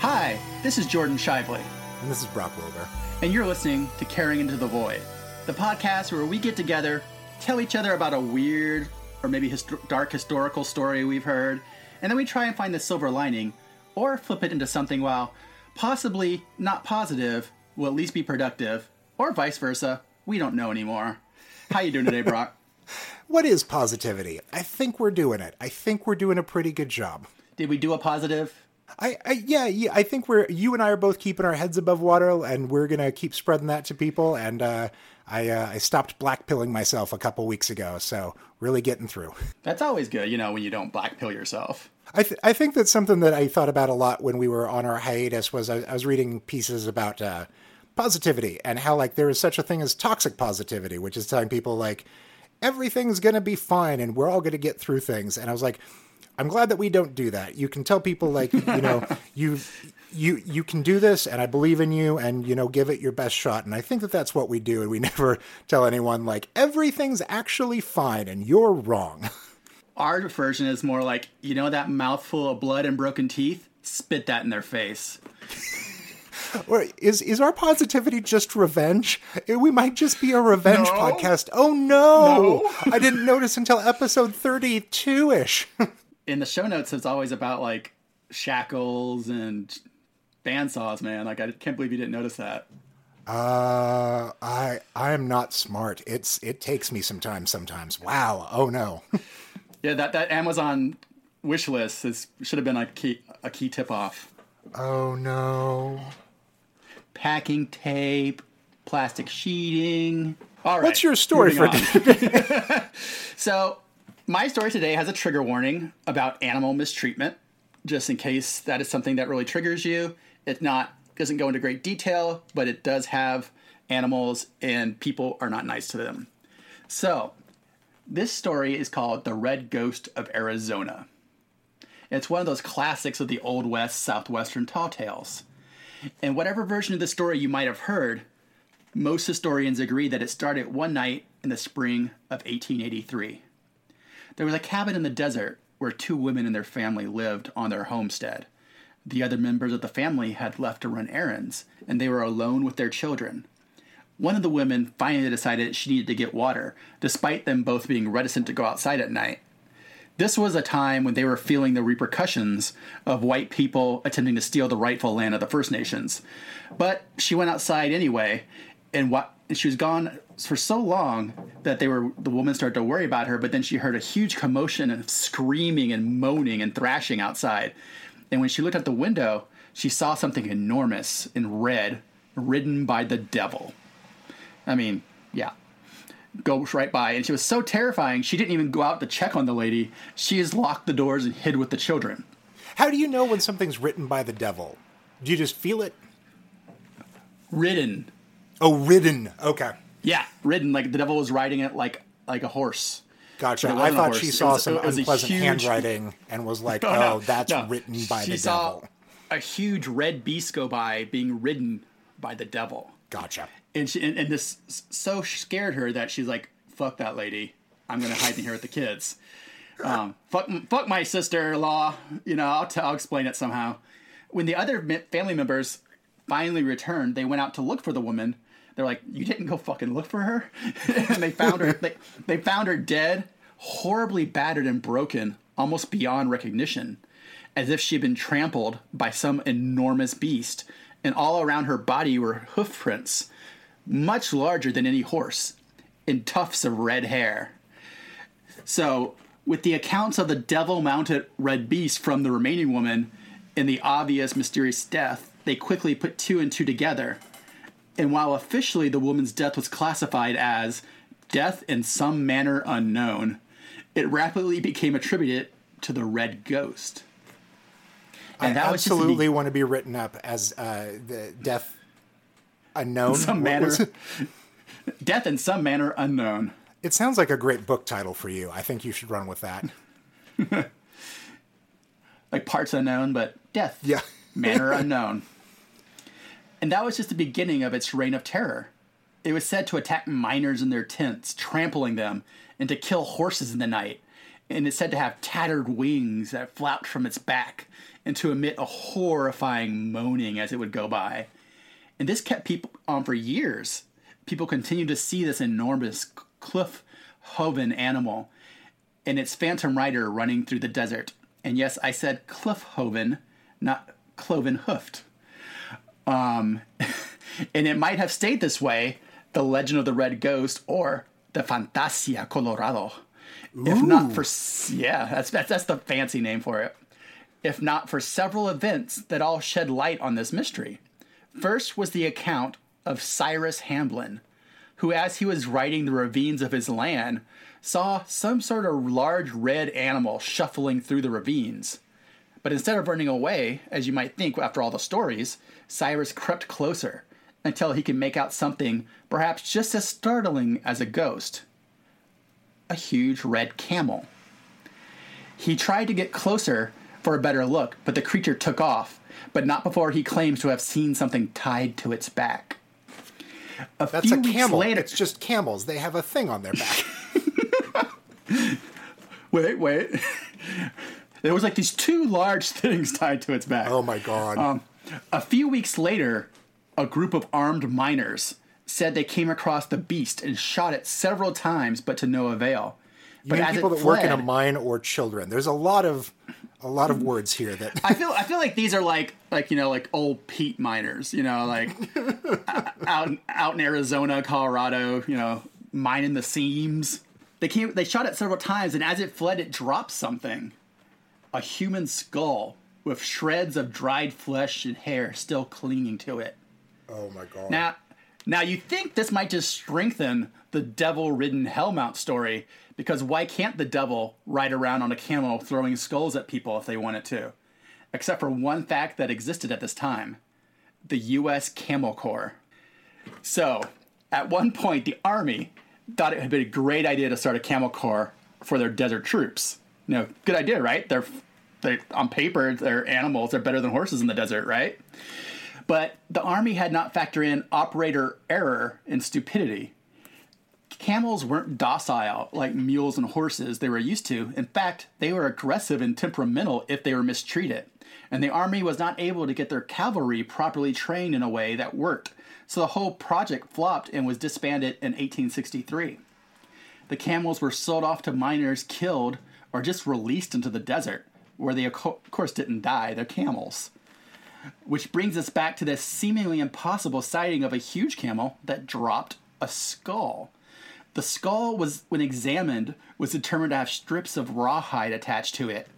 Hi, this is Jordan Shiveley, And this is Brock Wilbur. and you're listening to Caring Into the Void, the podcast where we get together, tell each other about a weird or maybe dark historical story we've heard, and then we try and find the silver lining or flip it into something, while possibly not positive, will at least be productive, or vice versa. We don't know anymore. How you doing today, Brock? What is positivity? I think we're doing it. I think we're doing a pretty good job. Did we do a positive? I, I yeah, yeah, I think we're you and I are both keeping our heads above water, and we're gonna keep spreading that to people. And uh, I uh, I stopped black pilling myself a couple weeks ago, so really getting through. That's always good, you know, when you don't black pill yourself. I th- I think that's something that I thought about a lot when we were on our hiatus. Was I, I was reading pieces about uh, positivity and how like there is such a thing as toxic positivity, which is telling people like everything's gonna be fine and we're all gonna get through things. And I was like, I'm glad that we don't do that. You can tell people like you know you you you can do this and I believe in you and you know give it your best shot. And I think that that's what we do. And we never tell anyone like everything's actually fine and you're wrong. Our version is more like, you know, that mouthful of blood and broken teeth? Spit that in their face. Or is is our positivity just revenge? We might just be a revenge No. podcast. Oh no. No. I didn't notice until episode 32ish. In the show notes, it's always about like shackles and bandsaws, man. Like, I can't believe you didn't notice that. uh I I am not smart. It's it takes me some time sometimes. Wow. Oh no. Yeah, that, that Amazon wish list is, should have been a key, a key tip off. Oh no. Packing tape, plastic sheeting. All right. What's your story for on. So, my story today has a trigger warning about animal mistreatment, just in case that is something that really triggers you. It's not doesn't go into great detail, but it does have animals and people are not nice to them. So, this story is called The Red Ghost of Arizona. It's one of those classics of the Old West Southwestern tall tales. And whatever version of the story you might have heard, most historians agree that it started one night in the spring of 1883. There was a cabin in the desert where two women and their family lived on their homestead. The other members of the family had left to run errands, and they were alone with their children. One of the women finally decided she needed to get water, despite them both being reticent to go outside at night. This was a time when they were feeling the repercussions of white people attempting to steal the rightful land of the First Nations. But she went outside anyway, and what she was gone for so long that they were the woman started to worry about her. But then she heard a huge commotion and screaming and moaning and thrashing outside. And when she looked out the window, she saw something enormous in red, ridden by the devil. I mean, yeah, goes right by, and she was so terrifying. She didn't even go out to check on the lady. She has locked the doors and hid with the children. How do you know when something's written by the devil? Do you just feel it? Ridden, Oh, ridden. Okay. yeah, ridden like the devil was riding it like like a horse. Gotcha. I thought she saw was- some unpleasant huge- handwriting and was like, "Oh, no, oh, that's no. written by she the saw devil." A huge red beast go by, being ridden by the devil, Gotcha. And she and, and this so scared her that she's like, "Fuck that lady! I'm gonna hide in here with the kids." Um, fuck, fuck my sister-in-law. You know, I'll, t- I'll explain it somehow. When the other family members finally returned, they went out to look for the woman. They're like, "You didn't go fucking look for her," and they found her. They, they found her dead, horribly battered and broken, almost beyond recognition, as if she had been trampled by some enormous beast. And all around her body were hoof prints, much larger than any horse, in tufts of red hair. So, with the accounts of the devil mounted red beast from the remaining woman and the obvious mysterious death, they quickly put two and two together. And while officially the woman's death was classified as death in some manner unknown, it rapidly became attributed to the red ghost. And I that was just the be- absolutely want to be written up as uh, the death unknown. In some manner death in some manner unknown. It sounds like a great book title for you. I think you should run with that. like parts unknown, but death, Yeah. manner unknown. And that was just the beginning of its reign of terror. It was said to attack miners in their tents, trampling them, and to kill horses in the night. And it's said to have tattered wings that flapped from its back and to emit a horrifying moaning as it would go by. And this kept people on for years. People continued to see this enormous cliff hoven animal and its phantom rider running through the desert. And yes, I said cliff hoven, not cloven hoofed. Um, and it might have stayed this way the Legend of the Red Ghost, or the Fantasma Colorado. Ooh. If not for yeah, that's, that's that's the fancy name for it. If not for several events that all shed light on this mystery. First was the account of Cyrus Hamblin, who, as he was riding the ravines of his land, saw some sort of large red animal shuffling through the ravines. But instead of running away, as you might think after all the stories, Cyrus crept closer until he could make out something perhaps just as startling as a ghost a huge red camel. He tried to get closer for a better look, but the creature took off, but not before he claims to have seen something tied to its back. A That's a camel. Later, it's just camels. They have a thing on their back. wait, wait. There was like these two large things tied to its back. Oh my god. Um, a few weeks later, a group of armed miners said they came across the beast and shot it several times, but to no avail. You but mean people that fled, work in a mine or children? There's a lot of a lot of words here that I feel I feel like these are like like you know like old peat miners, you know, like out out in Arizona, Colorado, you know, mining the seams. They came they shot it several times and as it fled it dropped something. A human skull with shreds of dried flesh and hair still clinging to it. Oh my god. Now, now you think this might just strengthen the devil-ridden Hellmount story because why can't the devil ride around on a camel throwing skulls at people if they wanted to? Except for one fact that existed at this time. The US Camel Corps. So, at one point the army thought it had been a great idea to start a camel corps for their desert troops. You know, good idea, right? They're they on paper they're animals they're better than horses in the desert right but the army had not factored in operator error and stupidity camels weren't docile like mules and horses they were used to in fact they were aggressive and temperamental if they were mistreated and the army was not able to get their cavalry properly trained in a way that worked so the whole project flopped and was disbanded in 1863 the camels were sold off to miners killed or just released into the desert where they, of course, didn't die. They're camels. Which brings us back to this seemingly impossible sighting of a huge camel that dropped a skull. The skull was, when examined, was determined to have strips of rawhide attached to it,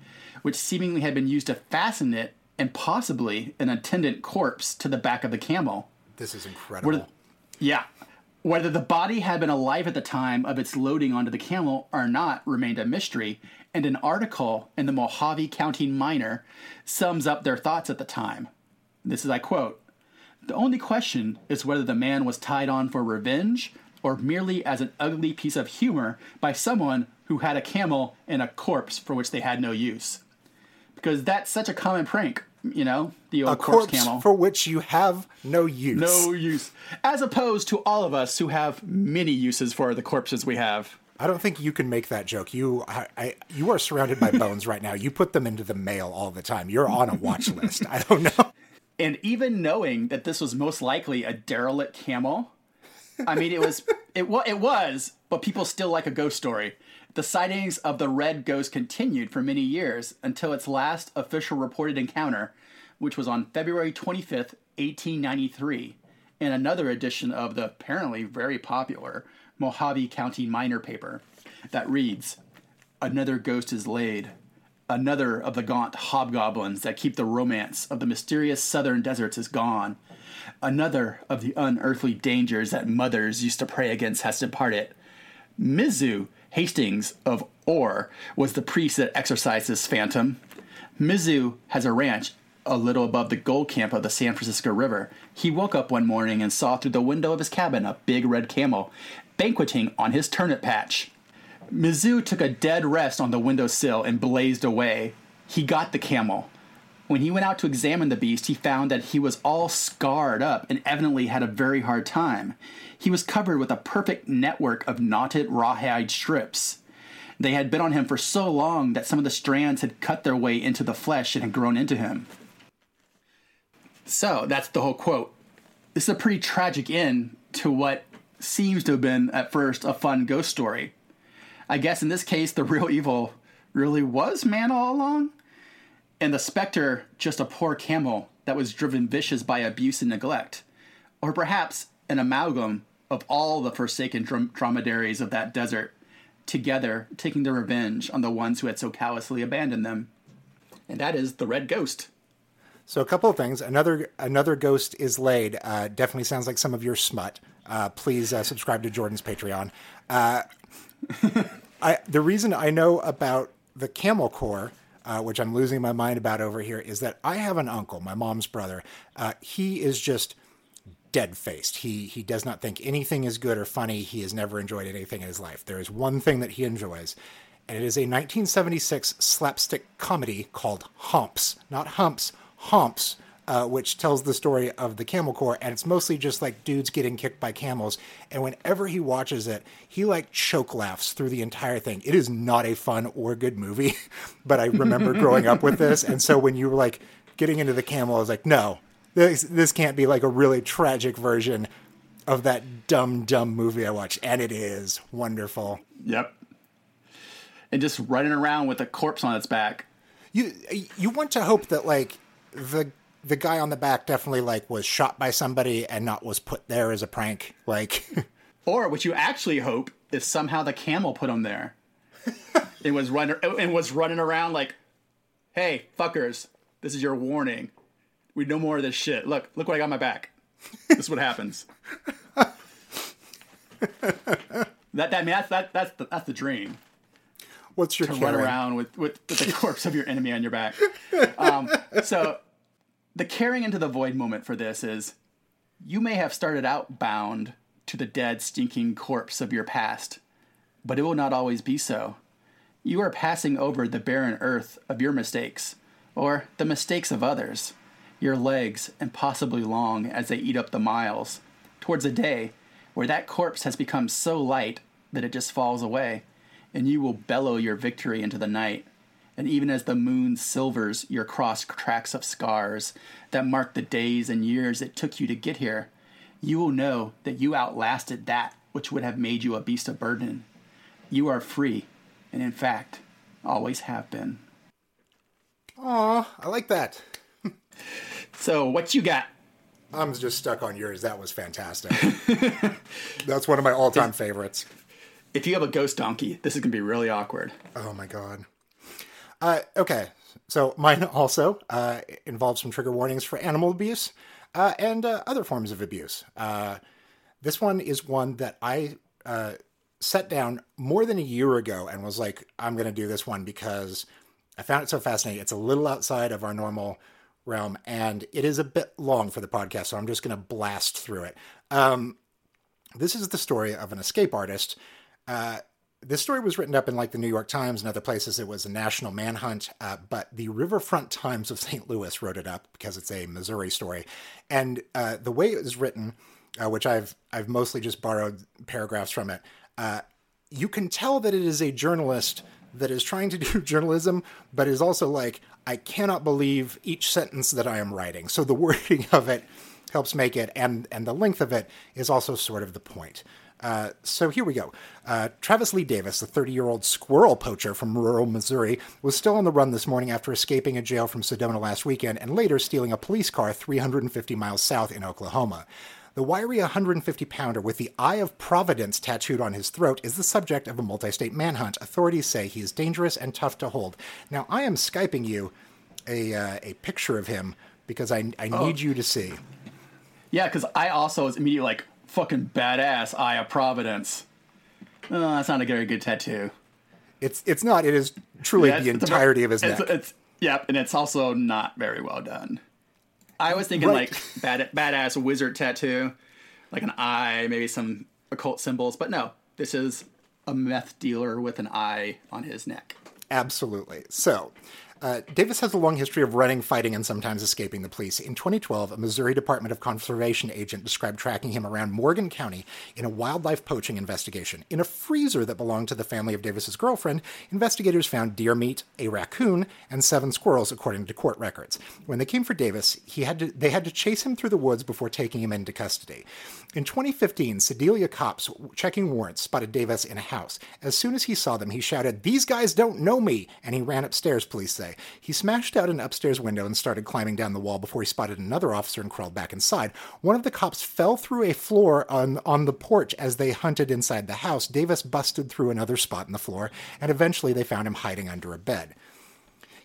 which seemingly had been used to fasten it and possibly an attendant corpse to the back of the camel. This is incredible. Yeah. Whether the body had been alive at the time of its loading onto the camel or not remained a mystery, and an article in the Mohave County Miner sums up their thoughts at the time. This is, I quote, The only question is whether the man was tied on for revenge or merely as an ugly piece of humor by someone who had a camel and a corpse for which they had no use. Because that's such a common prank, you know, the old a corpse, corpse camel. For which you have no use. No use. As opposed to all of us who have many uses for the corpses we have. I don't think you can make that joke. You, I, I, you are surrounded by bones right now. You put them into the mail all the time. You're on a watch list. I don't know. And even knowing that this was most likely a derelict camel, I mean, it was, it was, it was, but people still like a ghost story. The sightings of the red ghost continued for many years until its last official reported encounter, which was on February 25th, 1893, in another edition of the apparently very popular Mohave County Miner paper that reads Another ghost is laid. Another of the gaunt hobgoblins that keep the romance of the mysterious southern deserts is gone. Another of the unearthly dangers that mothers used to pray against has departed. Mizu Hastings of Orr was the priest that exorcised this phantom. Mizu has a ranch a little above the gold camp of the San Francisco River. He woke up one morning and saw through the window of his cabin a big red camel banqueting on his turnip patch. Mizu took a dead rest on the windowsill and blazed away. He got the camel, When he went out to examine the beast, he found that he was all scarred up and evidently had a very hard time. He was covered with a perfect network of knotted rawhide strips. They had been on him for so long that some of the strands had cut their way into the flesh and had grown into him. So that's the whole quote. This is a pretty tragic end to what seems to have been at first a fun ghost story. I guess in this case, the real evil really was man all along and the specter just a poor camel that was driven vicious by abuse and neglect, or perhaps an amalgam of all the forsaken drom- dromedaries of that desert, together taking their revenge on the ones who had so callously abandoned them. And that is the red ghost. So a couple of things. Another another ghost is laid. Uh, definitely sounds like some of your smut. Uh, please uh, subscribe to Jordan's Patreon. Uh, I, the reason I know about the camel corps uh, which I'm losing my mind about over here, is that I have an uncle, my mom's brother. Uh, he is just dead faced. He he does not think anything is good or funny. He has never enjoyed anything in his life. There is one thing that he enjoys, and it is a 1976 slapstick comedy called Hawmps, not Humps, Hawmps, uh, which tells the story of the Camel Corps, and it's mostly just like dudes getting kicked by camels. And whenever he watches it, he like choke laughs through the entire thing. It is not a fun or good movie, but I remember growing up with this, and so when you were like getting into the camel, I was like, no, this this can't be like a really tragic version of that dumb dumb movie I watched, and it is wonderful. Yep. And just running around with a corpse on its back. You you want to hope that like the the guy on the back definitely like was shot by somebody and not was put there as a prank. Like, or what you actually hope is somehow the camel put him there. it was running and was running around like, "Hey, fuckers, this is your warning. We no more of this shit. Look, look what I got on my back. This is what happens." that that I mean, that's that that's the, that's the dream. What's your to run around with, with, with the corpse of your enemy on your back? Um, so the caring into the void moment for this is you may have started out bound to the dead, stinking corpse of your past, but it will not always be so. You are passing over the barren earth of your mistakes, or the mistakes of others, your legs and possibly long as they eat up the miles, towards a day where that corpse has become so light that it just falls away, and you will bellow your victory into the night and even as the moon silvers your cross tracks of scars that mark the days and years it took you to get here, you will know that you outlasted that which would have made you a beast of burden. You are free, and in fact, always have been. Aw, I like that. so, what you got? I'm just stuck on yours. That was fantastic. That's one of my all time favorites. If you have a ghost donkey, this is going to be really awkward. Oh my god. Uh, okay, so mine also uh, involves some trigger warnings for animal abuse uh, and uh, other forms of abuse. Uh, this one is one that I uh, set down more than a year ago and was like, I'm going to do this one because I found it so fascinating. It's a little outside of our normal realm and it is a bit long for the podcast, so I'm just going to blast through it. Um, this is the story of an escape artist this story was written up in like the New York Times and other places. It was a national manhunt, uh, but the Riverfront Times of St. Louis wrote it up because it's a Missouri story. And uh, the way it was written, uh, which I've I've mostly just borrowed paragraphs from it, uh, you can tell that it is a journalist that is trying to do journalism, but is also like, I cannot believe each sentence that I am writing. So the wording of it helps make it, and and the length of it is also sort of the point. Uh, so here we go. Uh, Travis Lee Davis, the 30 year old squirrel poacher from rural Missouri, was still on the run this morning after escaping a jail from Sedalia last weekend and later stealing a police car 350 miles south in Oklahoma. The wiry 150 pounder with the Eye of Providence tattooed on his throat is the subject of a multi state manhunt. Authorities say he is dangerous and tough to hold. Now, I am Skyping you a, uh, a picture of him because I, I oh. need you to see. Yeah, because I also was immediately like, fucking badass Eye of Providence. Oh, that's not a very good tattoo. It's it's not. It is truly yeah, the entirety of his it's, neck. It's, yep, and it's also not very well done. I was thinking right. like bad, badass wizard tattoo, like an eye, maybe some occult symbols, but no, this is a meth dealer with an eye on his neck. Absolutely. So, Uh, Davis has a long history of running, fighting, and sometimes escaping the police. In 2012, a Missouri Department of Conservation agent described tracking him around Morgan County in a wildlife poaching investigation. In a freezer that belonged to the family of Davis's girlfriend, investigators found deer meat, a raccoon, and seven squirrels, according to court records. When they came for Davis, he had to, they had to chase him through the woods before taking him into custody. In 2015, Sedalia cops checking warrants spotted Davis in a house. As soon as he saw them, he shouted, These guys don't know me! And he ran upstairs, police say. He smashed out an upstairs window and started climbing down the wall before he spotted another officer and crawled back inside. One of the cops fell through a floor on, on the porch as they hunted inside the house. Davis busted through another spot in the floor, and eventually they found him hiding under a bed.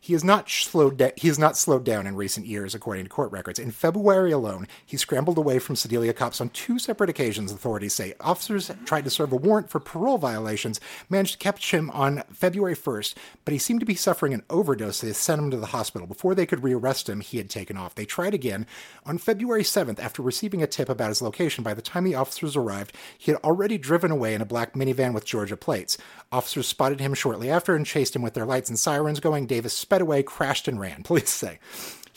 He has not slowed da- he has not slowed down in recent years, according to court records. In February alone, he scrambled away from Sedalia cops on two separate occasions. Authorities say officers tried to serve a warrant for parole violations, managed to catch him on February 1st, but he seemed to be suffering an overdose. They sent him to the hospital. Before they could rearrest him, he had taken off. They tried again on February 7th after receiving a tip about his location. By the time the officers arrived, he had already driven away in a black minivan with Georgia plates. Officers spotted him shortly after and chased him with their lights and sirens going. Davis sped away, crashed, and ran, police say.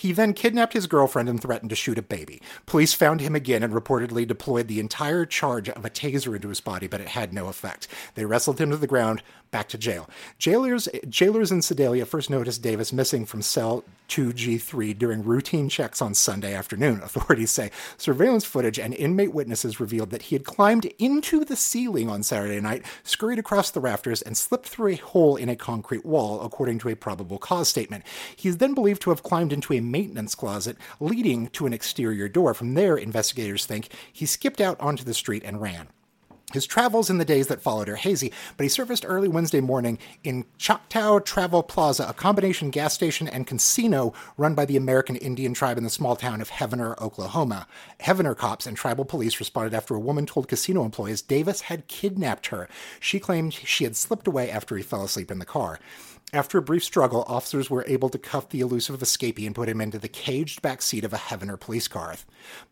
He then kidnapped his girlfriend and threatened to shoot a baby. Police found him again and reportedly deployed the entire charge of a taser into his body, but it had no effect. They wrestled him to the ground, back to jail. Jailers, jailers in Sedalia first noticed Davis missing from cell 2G3 during routine checks on Sunday afternoon. Authorities say surveillance footage and inmate witnesses revealed that he had climbed into the ceiling on Saturday night, scurried across the rafters, and slipped through a hole in a concrete wall, according to a probable cause statement. He is then believed to have climbed into a maintenance closet leading to an exterior door. From there, investigators think he skipped out onto the street and ran. His travels in the days that followed are hazy, but he surfaced early Wednesday morning in Choctaw Travel Plaza, a combination gas station and casino run by the American Indian tribe in the small town of Heavener, Oklahoma. Heavener cops and tribal police responded after a woman told casino employees Davis had kidnapped her. She claimed she had slipped away after he fell asleep in the car. After a brief struggle, officers were able to cuff the elusive escapee and put him into the caged back seat of a Heavener police car.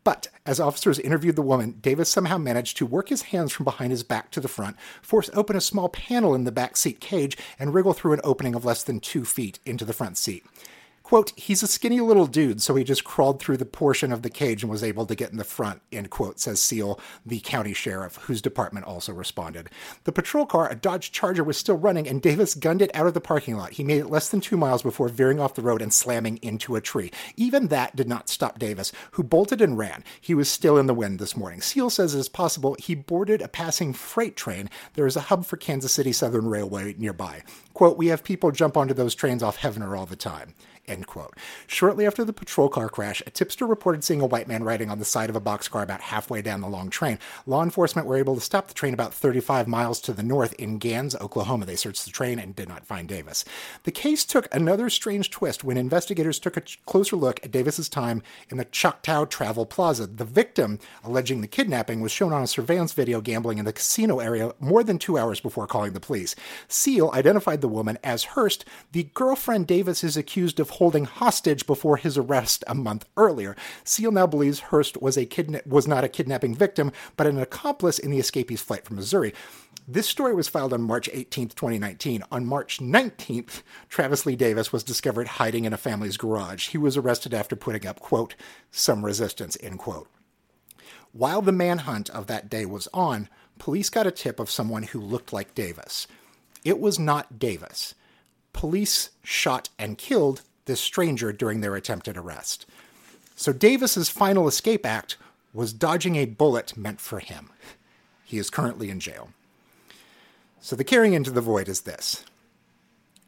But as officers interviewed the woman, Davis somehow managed to work his hands from behind his back to the front, force open a small panel in the back seat cage, and wriggle through an opening of less than two feet into the front seat. Quote, he's a skinny little dude, so he just crawled through the portion of the cage and was able to get in the front, end quote, says Seal, the county sheriff, whose department also responded. The patrol car, a Dodge Charger, was still running, and Davis gunned it out of the parking lot. He made it less than two miles before veering off the road and slamming into a tree. Even that did not stop Davis, who bolted and ran. He was still in the wind this morning. Seal says it is possible he boarded a passing freight train. There is a hub for Kansas City Southern Railway nearby. Quote, we have people jump onto those trains off Heavener all the time. End quote. Shortly after the patrol car crash, a tipster reported seeing a white man riding on the side of a boxcar about halfway down the long train. Law enforcement were able to stop the train about 35 miles to the north in Gans, Oklahoma. They searched the train and did not find Davis. The case took another strange twist when investigators took a closer look at Davis's time in the Choctaw Travel Plaza. The victim, alleging the kidnapping, was shown on a surveillance video gambling in the casino area more than two hours before calling the police. Seal identified the woman as Hurst, the girlfriend Davis is accused of holding hostage before his arrest a month earlier. Seal now believes Hurst was a kidna- was not a kidnapping victim, but an accomplice in the escapee's flight from Missouri. This story was filed on March 18th, 2019. On March 19th, Travis Lee Davis was discovered hiding in a family's garage. He was arrested after putting up, quote, some resistance, end quote. While the manhunt of that day was on, police got a tip of someone who looked like Davis. It was not Davis. Police shot and killed this stranger during their attempted arrest. So Davis's final escape act was dodging a bullet meant for him. He is currently in jail. So the caring into the void is this.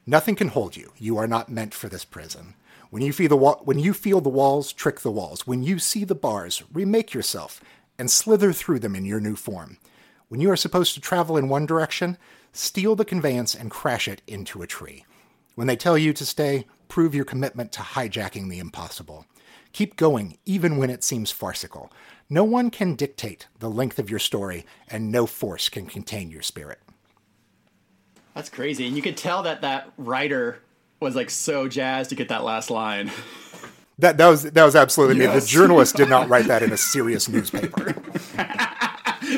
Nothing can hold you. You are not meant for this prison. When you feel the wa- when you feel the walls, trick the walls. When you see the bars, remake yourself and slither through them in your new form. When you are supposed to travel in one direction, steal the conveyance and crash it into a tree. When they tell you to stay, prove your commitment to hijacking the impossible. Keep going, even when it seems farcical. No one can dictate the length of your story, and no force can contain your spirit. That's crazy. And you could tell that that writer was like so jazzed to get that last line. That, that was that was absolutely me. The journalist did not write that in a serious newspaper.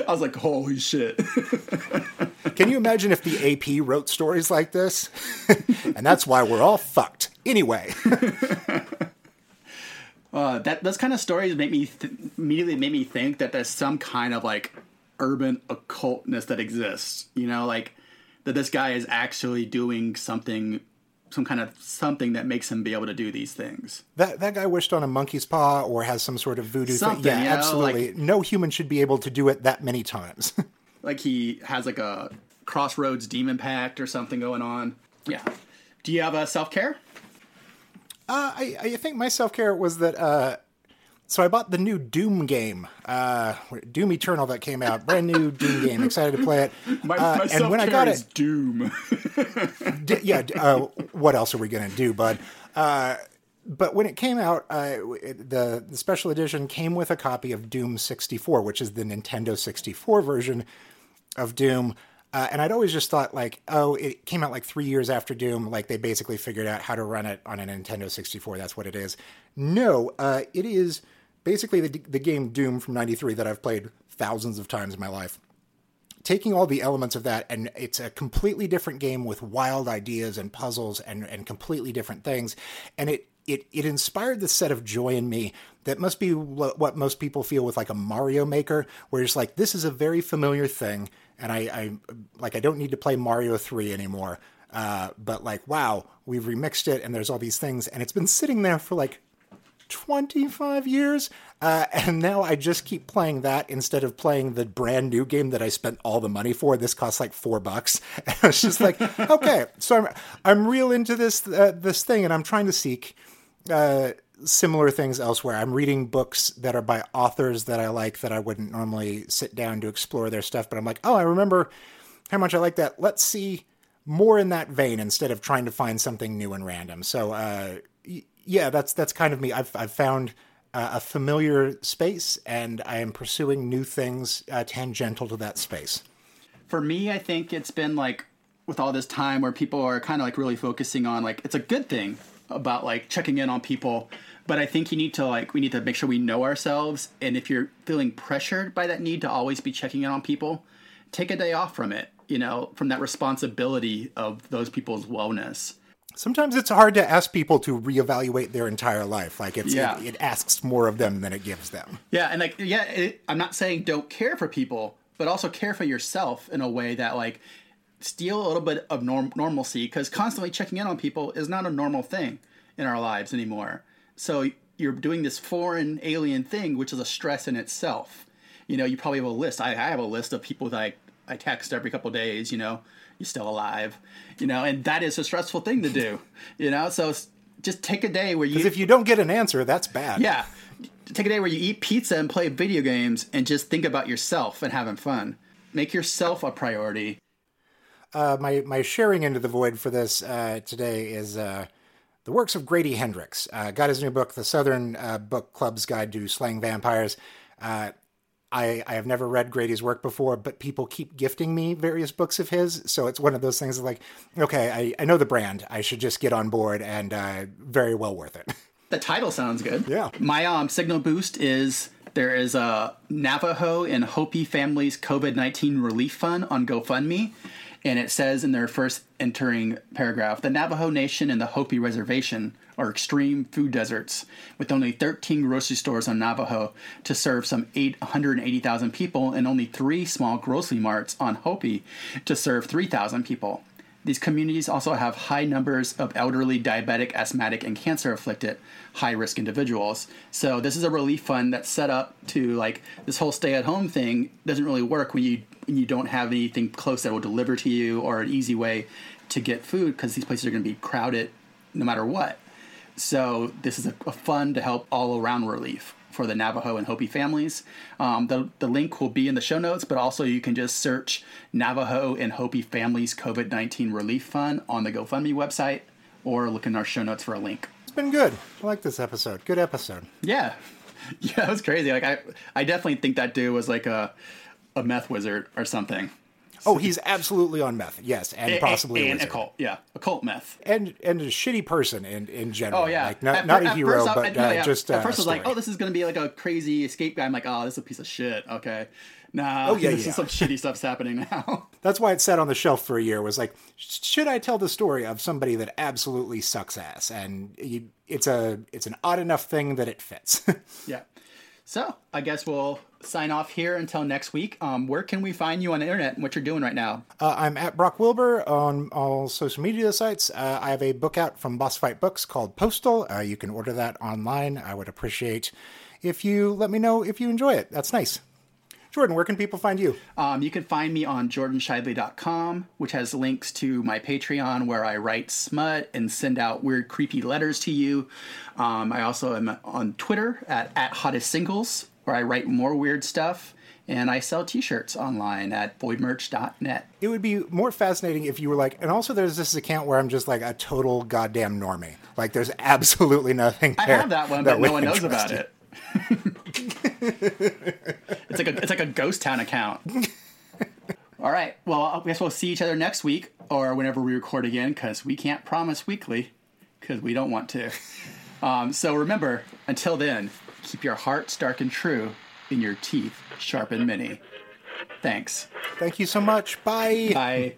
I was like, holy shit. Can you imagine if the AP wrote stories like this? and that's why we're all fucked. Anyway, uh, that those kind of stories make me th- immediately made me think that there's some kind of like urban occultness that exists. You know, like that this guy is actually doing something, some kind of something that makes him be able to do these things. that that guy wished on a monkey's paw or has some sort of voodoo Something, thing. Yeah, you know, absolutely. no human should be able to do it that many times. Like he has like a crossroads demon pact or something going on. Yeah. Do you have a self care? Uh, I, I think my self care was that. Uh, so I bought the new Doom game, uh, Doom Eternal that came out, brand new Doom game. Excited to play it. My, Uh, and when I got it, Doom. D- yeah. Uh, what else are we gonna do, bud? Uh, but when it came out, uh, it- the the special edition came with a copy of Doom 64, which is the Nintendo 64 version of Doom. Uh, and I'd always just thought like, oh, it came out like three years after Doom. Like they basically figured out how to run it on a Nintendo 64. That's what it is. No, uh, it is basically the, the game Doom from '93 that I've played thousands of times in my life taking all the elements of that and it's a completely different game with wild ideas and puzzles and, and completely different things and it it it inspired this set of joy in me that must be what, most people feel with like a Mario Maker, where it's like this is a very familiar thing, and I, I like I don't need to play Mario three anymore. Uh, but like, wow, we've remixed it, and there's all these things, and it's been sitting there for like 25 years. Uh, and now I just keep playing that instead of playing the brand new game that I spent all the money for. This costs like four bucks. And it's just like, okay, so I'm, I'm real into this, uh, this thing and I'm trying to seek, uh, similar things elsewhere. I'm reading books that are by authors that I like that I wouldn't normally sit down to explore their stuff. But I'm like, oh, I remember how much I like that. Let's see more in that vein instead of trying to find something new and random. So, uh, y- yeah, that's that's kind of me. I've I've found uh, a familiar space, and I am pursuing new things uh, tangential to that space. For me, I think it's been like with all this time where people are kind of like really focusing on like it's a good thing about like checking in on people but i think you need to like we need to make sure we know ourselves and if you're feeling pressured by that need to always be checking in on people take a day off from it you know from that responsibility of those people's wellness Sometimes it's hard to ask people to reevaluate their entire life. Like it's Yeah. it, it asks more of them than it gives them. Yeah, and like yeah, it, I'm not saying don't care for people, but also care for yourself in a way that like steal a little bit of norm- normalcy because constantly checking in on people is not a normal thing in our lives anymore. So you're doing this foreign alien thing, which is a stress in itself. You know, you probably have a list. I, I have a list of people that I, I text every couple days. You know, you're still alive? You know, and that is a stressful thing to do. You know, so just take a day where you Because if you don't get an answer, that's bad. yeah. Take a day where you eat pizza and play video games and just think about yourself and having fun. Make yourself a priority. Uh, my my sharing into the void for this uh, today is uh, the works of Grady Hendrix. Uh, got his new book, The Southern uh, Book Club's Guide to Slaying Vampires. I, I have never read Grady's work before, but people keep gifting me various books of his. So it's one of those things like, okay, I, I know the brand. I should just get on board and uh, very well worth it. The title sounds good. Yeah. My um, signal boost is there is a Navajo and Hopi families COVID 19 relief fund on GoFundMe. And it says in their first entering paragraph the Navajo Nation and the Hopi Reservation are extreme food deserts with only 13 grocery stores on Navajo to serve some 880,000 people and only three small grocery marts on Hopi to serve 3,000 people. These communities also have high numbers of elderly, diabetic, asthmatic, and cancer afflicted high risk individuals. So this is a relief fund that's set up to like this whole stay at home thing doesn't really work when you when you don't have anything close that will deliver to you or an easy way to get food because these places are going to be crowded no matter what. So this is a, a fund to help all around relief for the Navajo and Hopi families. Um, the, the link will be in the show notes, but also you can just search Navajo and Hopi Families COVID 19 Relief Fund on the GoFundMe website or look in our show notes for a link. It's been good. I like this episode. Good episode. Yeah. Yeah, it was crazy. Like I I definitely think that dude was like a a meth wizard or something. Oh, he's absolutely on meth. Yes, and possibly a and wizard. occult. Yeah, occult meth. and and a shitty person in in general. Oh yeah, like not, At not fir- a hero, first I- but no, uh, yeah. just at uh, first I was like, oh, this is gonna be like a crazy escape guy. I'm like, oh, this is a piece of shit. Okay, Nah, Oh, yeah, this yeah. is some shitty stuff's happening now. That's why it sat on the shelf for a year. Was like, should I tell the story of somebody that absolutely sucks ass? And you, it's a it's an odd enough thing that it fits. yeah. So I guess we'll sign off here until next week. Um, where can we find you on the internet and what you're doing right now? uh, I'm at Brock Wilbur on all social media sites. Uh, I have a book out from Boss Fight Books called Postal. Uh, you can order that online. I would appreciate if you let me know if you enjoy it. That's nice. Jordan, where can people find you? Um, you can find me on jordanshiveley.com, which has links to my Patreon where I write smut and send out weird, creepy letters to you. Um, I also am on Twitter at, at hottest singles, where I write more weird stuff. And I sell t shirts online at voidmerch.net. It would be more fascinating if you were like, and also there's this account where I'm just like a total goddamn normie. Like there's absolutely nothing I have that one, but no one knows about you. it. it's like a it's like a ghost town account. All right. Well, I guess we'll see each other next week or whenever we record again because we can't promise weekly because we don't want to. Um, so remember, until then, keep your hearts dark and true, and your teeth sharp and many. Thanks. Thank you so much. Bye. Bye.